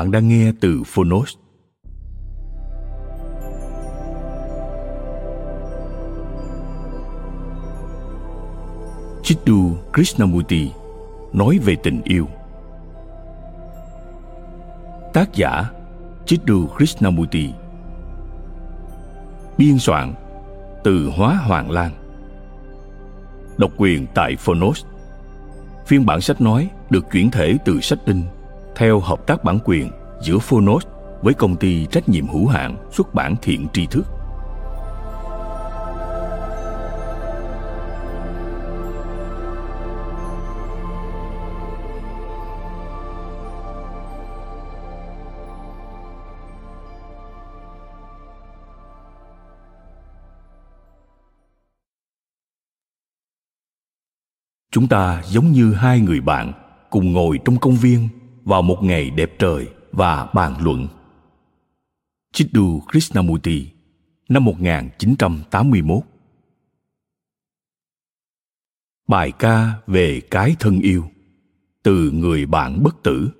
Bạn đang nghe từ Phonos. Chiddu Krishnamurti nói về tình yêu. Tác giả Chiddu Krishnamurti Biên soạn Từ Hóa Hoàng Lan Độc quyền tại Phonos Phiên bản sách nói được chuyển thể từ sách in theo hợp tác bản quyền giữa Phonos với công ty trách nhiệm hữu hạn xuất bản thiện tri thức. Chúng ta giống như hai người bạn cùng ngồi trong công viên vào một ngày đẹp trời và bàn luận. Chiddu Krishnamurti, năm 1981 Bài ca về cái thân yêu từ người bạn bất tử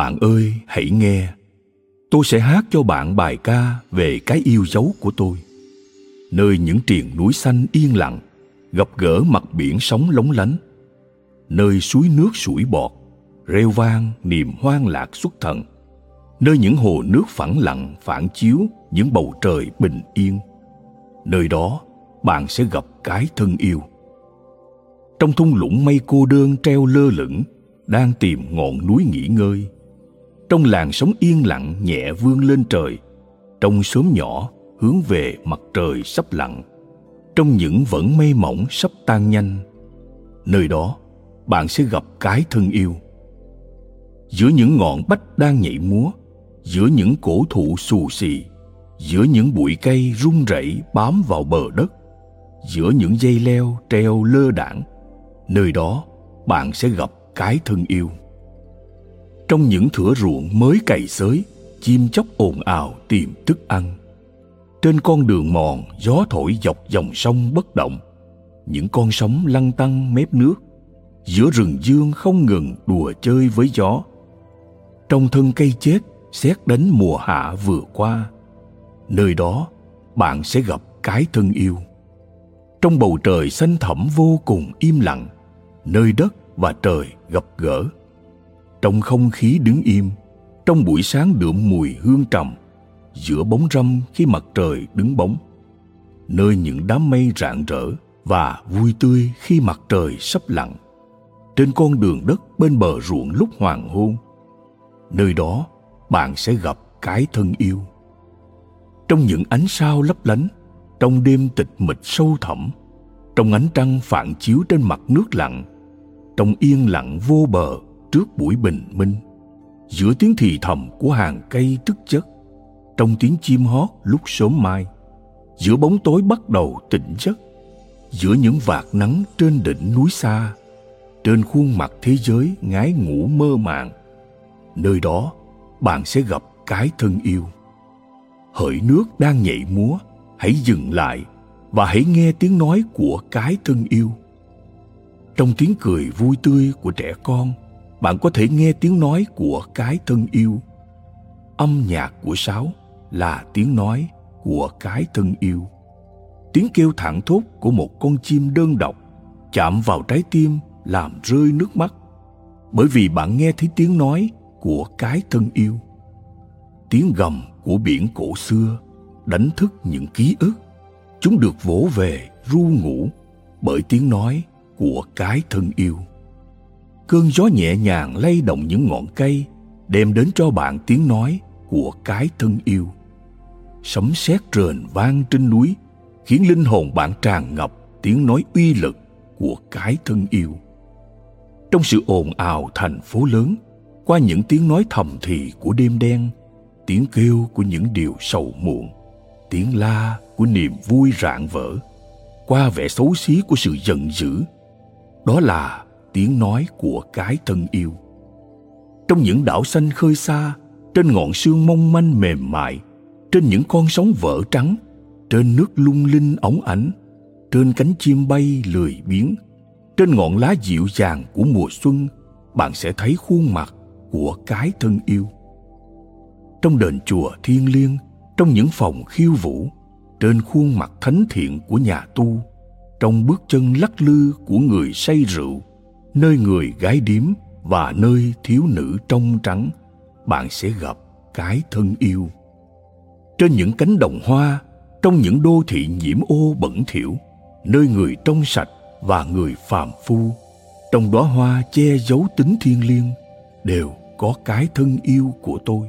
bạn ơi, hãy nghe. Tôi sẽ hát cho bạn bài ca về cái yêu dấu của tôi. Nơi những triền núi xanh yên lặng, gặp gỡ mặt biển sóng lóng lánh. Nơi suối nước sủi bọt, reo vang niềm hoang lạc xuất thần. Nơi những hồ nước phẳng lặng phản chiếu những bầu trời bình yên. Nơi đó, bạn sẽ gặp cái thân yêu. Trong thung lũng mây cô đơn treo lơ lửng, đang tìm ngọn núi nghỉ ngơi trong làn sóng yên lặng, nhẹ vươn lên trời. Trong xóm nhỏ, hướng về mặt trời sắp lặn. Trong những vẫn mây mỏng sắp tan nhanh. Nơi đó, bạn sẽ gặp cái thân yêu. Giữa những ngọn bách đang nhảy múa, giữa những cổ thụ xù xì, giữa những bụi cây rung rẩy bám vào bờ đất, giữa những dây leo treo lơ đảng, nơi đó bạn sẽ gặp cái thân yêu trong những thửa ruộng mới cày xới, chim chóc ồn ào tìm thức ăn. Trên con đường mòn, gió thổi dọc dòng sông bất động. Những con sóng lăn tăn mép nước. Giữa rừng dương không ngừng đùa chơi với gió. Trong thân cây chết, xét đánh mùa hạ vừa qua. Nơi đó, bạn sẽ gặp cái thân yêu. Trong bầu trời xanh thẳm vô cùng im lặng, nơi đất và trời gặp gỡ trong không khí đứng im, trong buổi sáng đượm mùi hương trầm, giữa bóng râm khi mặt trời đứng bóng, nơi những đám mây rạng rỡ và vui tươi khi mặt trời sắp lặn. Trên con đường đất bên bờ ruộng lúc hoàng hôn, nơi đó bạn sẽ gặp cái thân yêu. Trong những ánh sao lấp lánh, trong đêm tịch mịch sâu thẳm, trong ánh trăng phản chiếu trên mặt nước lặng trong yên lặng vô bờ trước buổi bình minh, giữa tiếng thì thầm của hàng cây thức chất trong tiếng chim hót lúc sớm mai, giữa bóng tối bắt đầu tỉnh giấc, giữa những vạt nắng trên đỉnh núi xa, trên khuôn mặt thế giới ngái ngủ mơ màng, nơi đó bạn sẽ gặp cái thân yêu. Hỡi nước đang nhảy múa, hãy dừng lại và hãy nghe tiếng nói của cái thân yêu. Trong tiếng cười vui tươi của trẻ con bạn có thể nghe tiếng nói của cái thân yêu. Âm nhạc của sáo là tiếng nói của cái thân yêu. Tiếng kêu thẳng thốt của một con chim đơn độc chạm vào trái tim làm rơi nước mắt. Bởi vì bạn nghe thấy tiếng nói của cái thân yêu. Tiếng gầm của biển cổ xưa đánh thức những ký ức. Chúng được vỗ về, ru ngủ bởi tiếng nói của cái thân yêu cơn gió nhẹ nhàng lay động những ngọn cây, đem đến cho bạn tiếng nói của cái thân yêu. Sấm sét rền vang trên núi, khiến linh hồn bạn tràn ngập tiếng nói uy lực của cái thân yêu. Trong sự ồn ào thành phố lớn, qua những tiếng nói thầm thì của đêm đen, tiếng kêu của những điều sầu muộn, tiếng la của niềm vui rạng vỡ, qua vẻ xấu xí của sự giận dữ, đó là tiếng nói của cái thân yêu. Trong những đảo xanh khơi xa, trên ngọn sương mong manh mềm mại, trên những con sóng vỡ trắng, trên nước lung linh óng ánh, trên cánh chim bay lười biếng, trên ngọn lá dịu dàng của mùa xuân, bạn sẽ thấy khuôn mặt của cái thân yêu. Trong đền chùa thiêng liêng, trong những phòng khiêu vũ, trên khuôn mặt thánh thiện của nhà tu, trong bước chân lắc lư của người say rượu nơi người gái điếm và nơi thiếu nữ trong trắng, bạn sẽ gặp cái thân yêu. Trên những cánh đồng hoa, trong những đô thị nhiễm ô bẩn thỉu, nơi người trong sạch và người phàm phu, trong đóa hoa che giấu tính thiêng liêng, đều có cái thân yêu của tôi.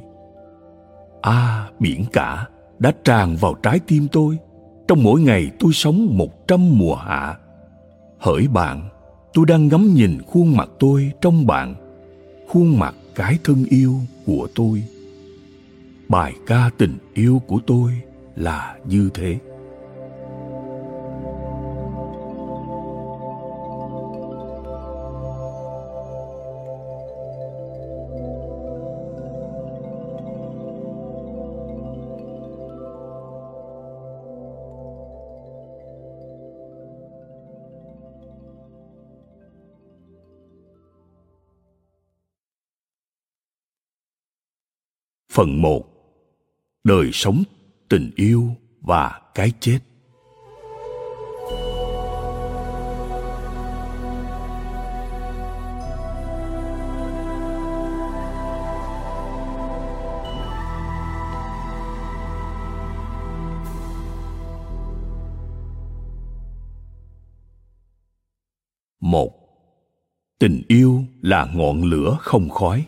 À biển cả đã tràn vào trái tim tôi. Trong mỗi ngày tôi sống một trăm mùa hạ. Hỡi bạn tôi đang ngắm nhìn khuôn mặt tôi trong bạn, khuôn mặt cái thân yêu của tôi. Bài ca tình yêu của tôi là như thế. Phần 1 Đời sống, tình yêu và cái chết. Một. Tình yêu là ngọn lửa không khói.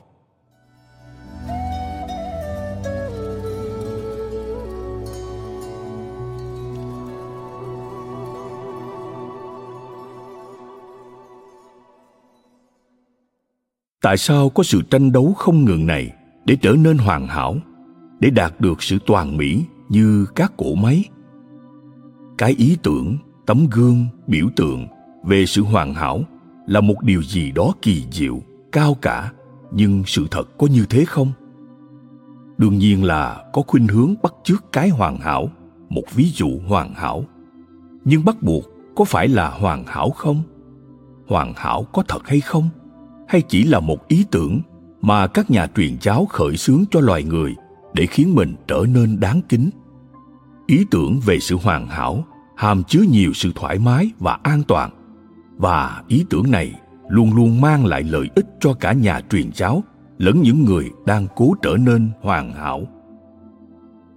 Tại sao có sự tranh đấu không ngừng này để trở nên hoàn hảo, để đạt được sự toàn mỹ như các cỗ máy? Cái ý tưởng, tấm gương, biểu tượng về sự hoàn hảo là một điều gì đó kỳ diệu, cao cả, nhưng sự thật có như thế không? Đương nhiên là có khuynh hướng bắt chước cái hoàn hảo, một ví dụ hoàn hảo. Nhưng bắt buộc có phải là hoàn hảo không? Hoàn hảo có thật hay không? Hay chỉ là một ý tưởng mà các nhà truyền giáo khởi xướng cho loài người để khiến mình trở nên đáng kính? Ý tưởng về sự hoàn hảo hàm chứa nhiều sự thoải mái và an toàn, và ý tưởng này luôn luôn mang lại lợi ích cho cả nhà truyền giáo lẫn những người đang cố trở nên hoàn hảo.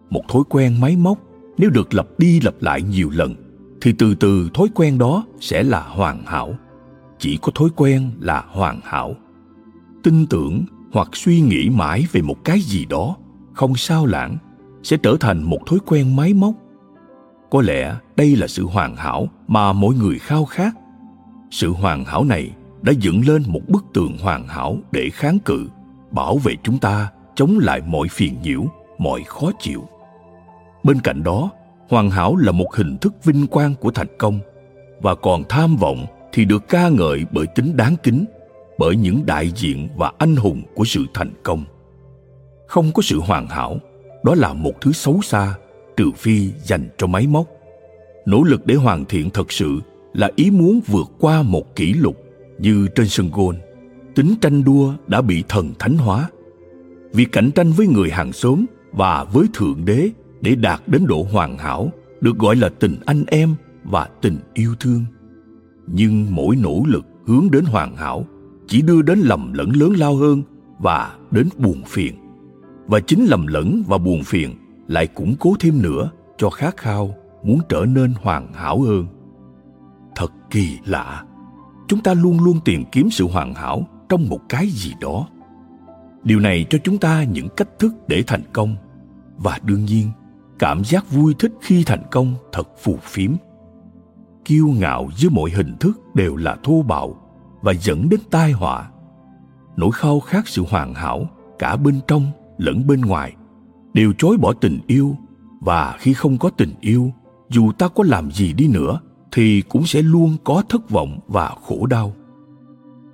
Một thói quen máy móc nếu được lặp đi lặp lại nhiều lần thì từ từ thói quen đó sẽ là hoàn hảo chỉ có thói quen là hoàn hảo. Tin tưởng hoặc suy nghĩ mãi về một cái gì đó, không sao lãng, sẽ trở thành một thói quen máy móc. Có lẽ đây là sự hoàn hảo mà mỗi người khao khát. Sự hoàn hảo này đã dựng lên một bức tường hoàn hảo để kháng cự, bảo vệ chúng ta chống lại mọi phiền nhiễu, mọi khó chịu. Bên cạnh đó, hoàn hảo là một hình thức vinh quang của thành công và còn tham vọng thì được ca ngợi bởi tính đáng kính, bởi những đại diện và anh hùng của sự thành công. Không có sự hoàn hảo, đó là một thứ xấu xa, trừ phi dành cho máy móc. Nỗ lực để hoàn thiện thật sự là ý muốn vượt qua một kỷ lục như trên sân gôn. Tính tranh đua đã bị thần thánh hóa. Việc cạnh tranh với người hàng xóm và với thượng đế để đạt đến độ hoàn hảo được gọi là tình anh em và tình yêu thương nhưng mỗi nỗ lực hướng đến hoàn hảo chỉ đưa đến lầm lẫn lớn lao hơn và đến buồn phiền. Và chính lầm lẫn và buồn phiền lại củng cố thêm nữa cho khát khao muốn trở nên hoàn hảo hơn. Thật kỳ lạ, chúng ta luôn luôn tìm kiếm sự hoàn hảo trong một cái gì đó. Điều này cho chúng ta những cách thức để thành công. Và đương nhiên, cảm giác vui thích khi thành công thật phù phiếm kiêu ngạo dưới mọi hình thức đều là thô bạo và dẫn đến tai họa. Nỗi khao khát sự hoàn hảo cả bên trong lẫn bên ngoài đều chối bỏ tình yêu, và khi không có tình yêu, dù ta có làm gì đi nữa thì cũng sẽ luôn có thất vọng và khổ đau.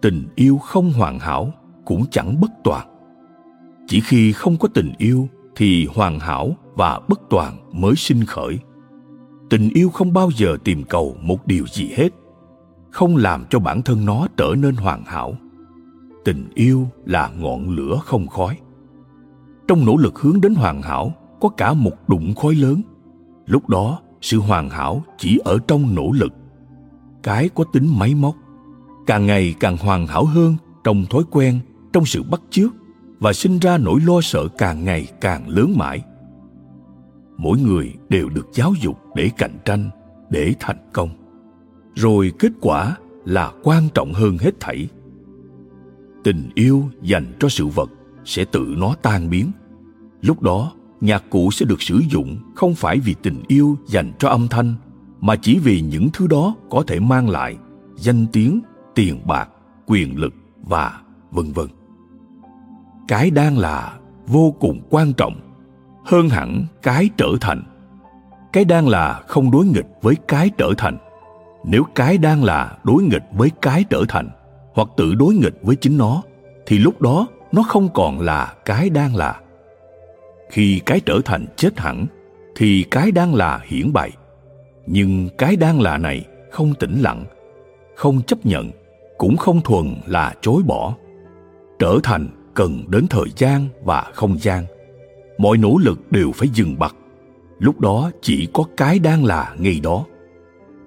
Tình yêu không hoàn hảo cũng chẳng bất toàn. Chỉ khi không có tình yêu thì hoàn hảo và bất toàn mới sinh khởi tình yêu không bao giờ tìm cầu một điều gì hết, không làm cho bản thân nó trở nên hoàn hảo. Tình yêu là ngọn lửa không khói. Trong nỗ lực hướng đến hoàn hảo, có cả một đụng khói lớn. Lúc đó, sự hoàn hảo chỉ ở trong nỗ lực. Cái có tính máy móc, càng ngày càng hoàn hảo hơn trong thói quen, trong sự bắt chước và sinh ra nỗi lo sợ càng ngày càng lớn mãi mỗi người đều được giáo dục để cạnh tranh, để thành công. Rồi kết quả là quan trọng hơn hết thảy. Tình yêu dành cho sự vật sẽ tự nó tan biến. Lúc đó, nhạc cụ sẽ được sử dụng không phải vì tình yêu dành cho âm thanh, mà chỉ vì những thứ đó có thể mang lại danh tiếng, tiền bạc, quyền lực và vân vân. Cái đang là vô cùng quan trọng hơn hẳn cái trở thành. Cái đang là không đối nghịch với cái trở thành. Nếu cái đang là đối nghịch với cái trở thành, hoặc tự đối nghịch với chính nó, thì lúc đó nó không còn là cái đang là. Khi cái trở thành chết hẳn, thì cái đang là hiển bày. Nhưng cái đang là này không tĩnh lặng, không chấp nhận, cũng không thuần là chối bỏ. Trở thành cần đến thời gian và không gian mọi nỗ lực đều phải dừng bặt. Lúc đó chỉ có cái đang là ngay đó.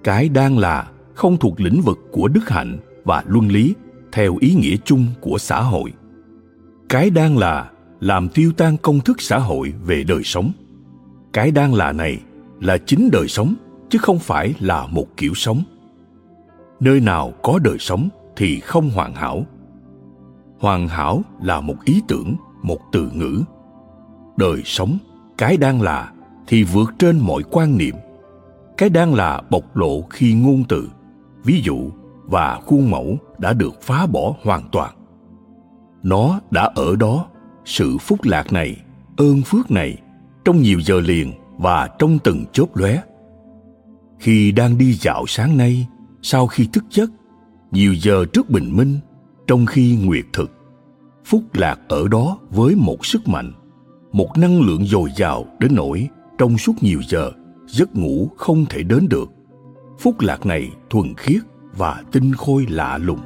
Cái đang là không thuộc lĩnh vực của đức hạnh và luân lý, theo ý nghĩa chung của xã hội. Cái đang là làm tiêu tan công thức xã hội về đời sống. Cái đang là này là chính đời sống, chứ không phải là một kiểu sống. Nơi nào có đời sống thì không hoàn hảo. Hoàn hảo là một ý tưởng, một từ ngữ đời sống, cái đang là thì vượt trên mọi quan niệm. Cái đang là bộc lộ khi ngôn từ, ví dụ, và khuôn mẫu đã được phá bỏ hoàn toàn. Nó đã ở đó, sự phúc lạc này, ơn phước này, trong nhiều giờ liền và trong từng chớp lóe. Khi đang đi dạo sáng nay, sau khi thức giấc, nhiều giờ trước bình minh, trong khi nguyệt thực, phúc lạc ở đó với một sức mạnh một năng lượng dồi dào đến nỗi trong suốt nhiều giờ, giấc ngủ không thể đến được. Phúc lạc này thuần khiết và tinh khôi lạ lùng.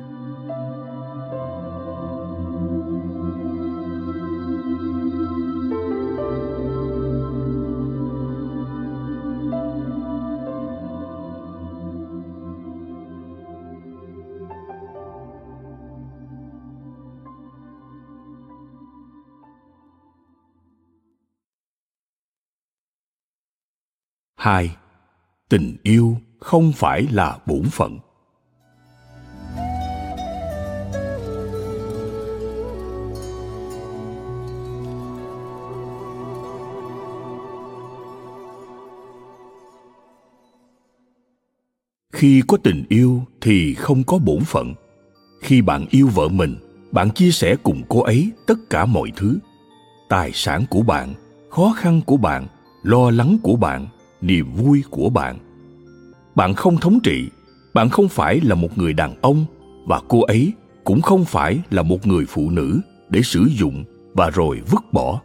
Hai, tình yêu không phải là bổn phận. Khi có tình yêu thì không có bổn phận. Khi bạn yêu vợ mình, bạn chia sẻ cùng cô ấy tất cả mọi thứ. Tài sản của bạn, khó khăn của bạn, lo lắng của bạn niềm vui của bạn. Bạn không thống trị, bạn không phải là một người đàn ông, và cô ấy cũng không phải là một người phụ nữ để sử dụng và rồi vứt bỏ.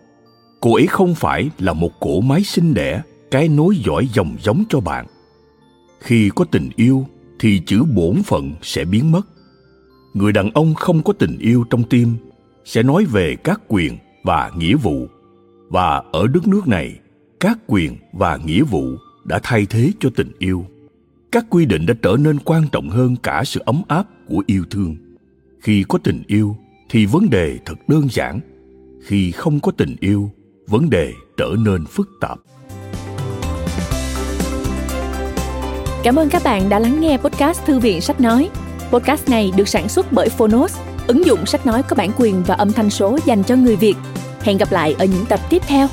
Cô ấy không phải là một cỗ máy sinh đẻ cái nối dõi dòng giống cho bạn. Khi có tình yêu, thì chữ bổn phận sẽ biến mất. Người đàn ông không có tình yêu trong tim sẽ nói về các quyền và nghĩa vụ. Và ở đất nước này các quyền và nghĩa vụ đã thay thế cho tình yêu các quy định đã trở nên quan trọng hơn cả sự ấm áp của yêu thương khi có tình yêu thì vấn đề thật đơn giản khi không có tình yêu vấn đề trở nên phức tạp Cảm ơn các bạn đã lắng nghe podcast Thư viện Sách Nói. Podcast này được sản xuất bởi Phonos, ứng dụng sách nói có bản quyền và âm thanh số dành cho người Việt. Hẹn gặp lại ở những tập tiếp theo.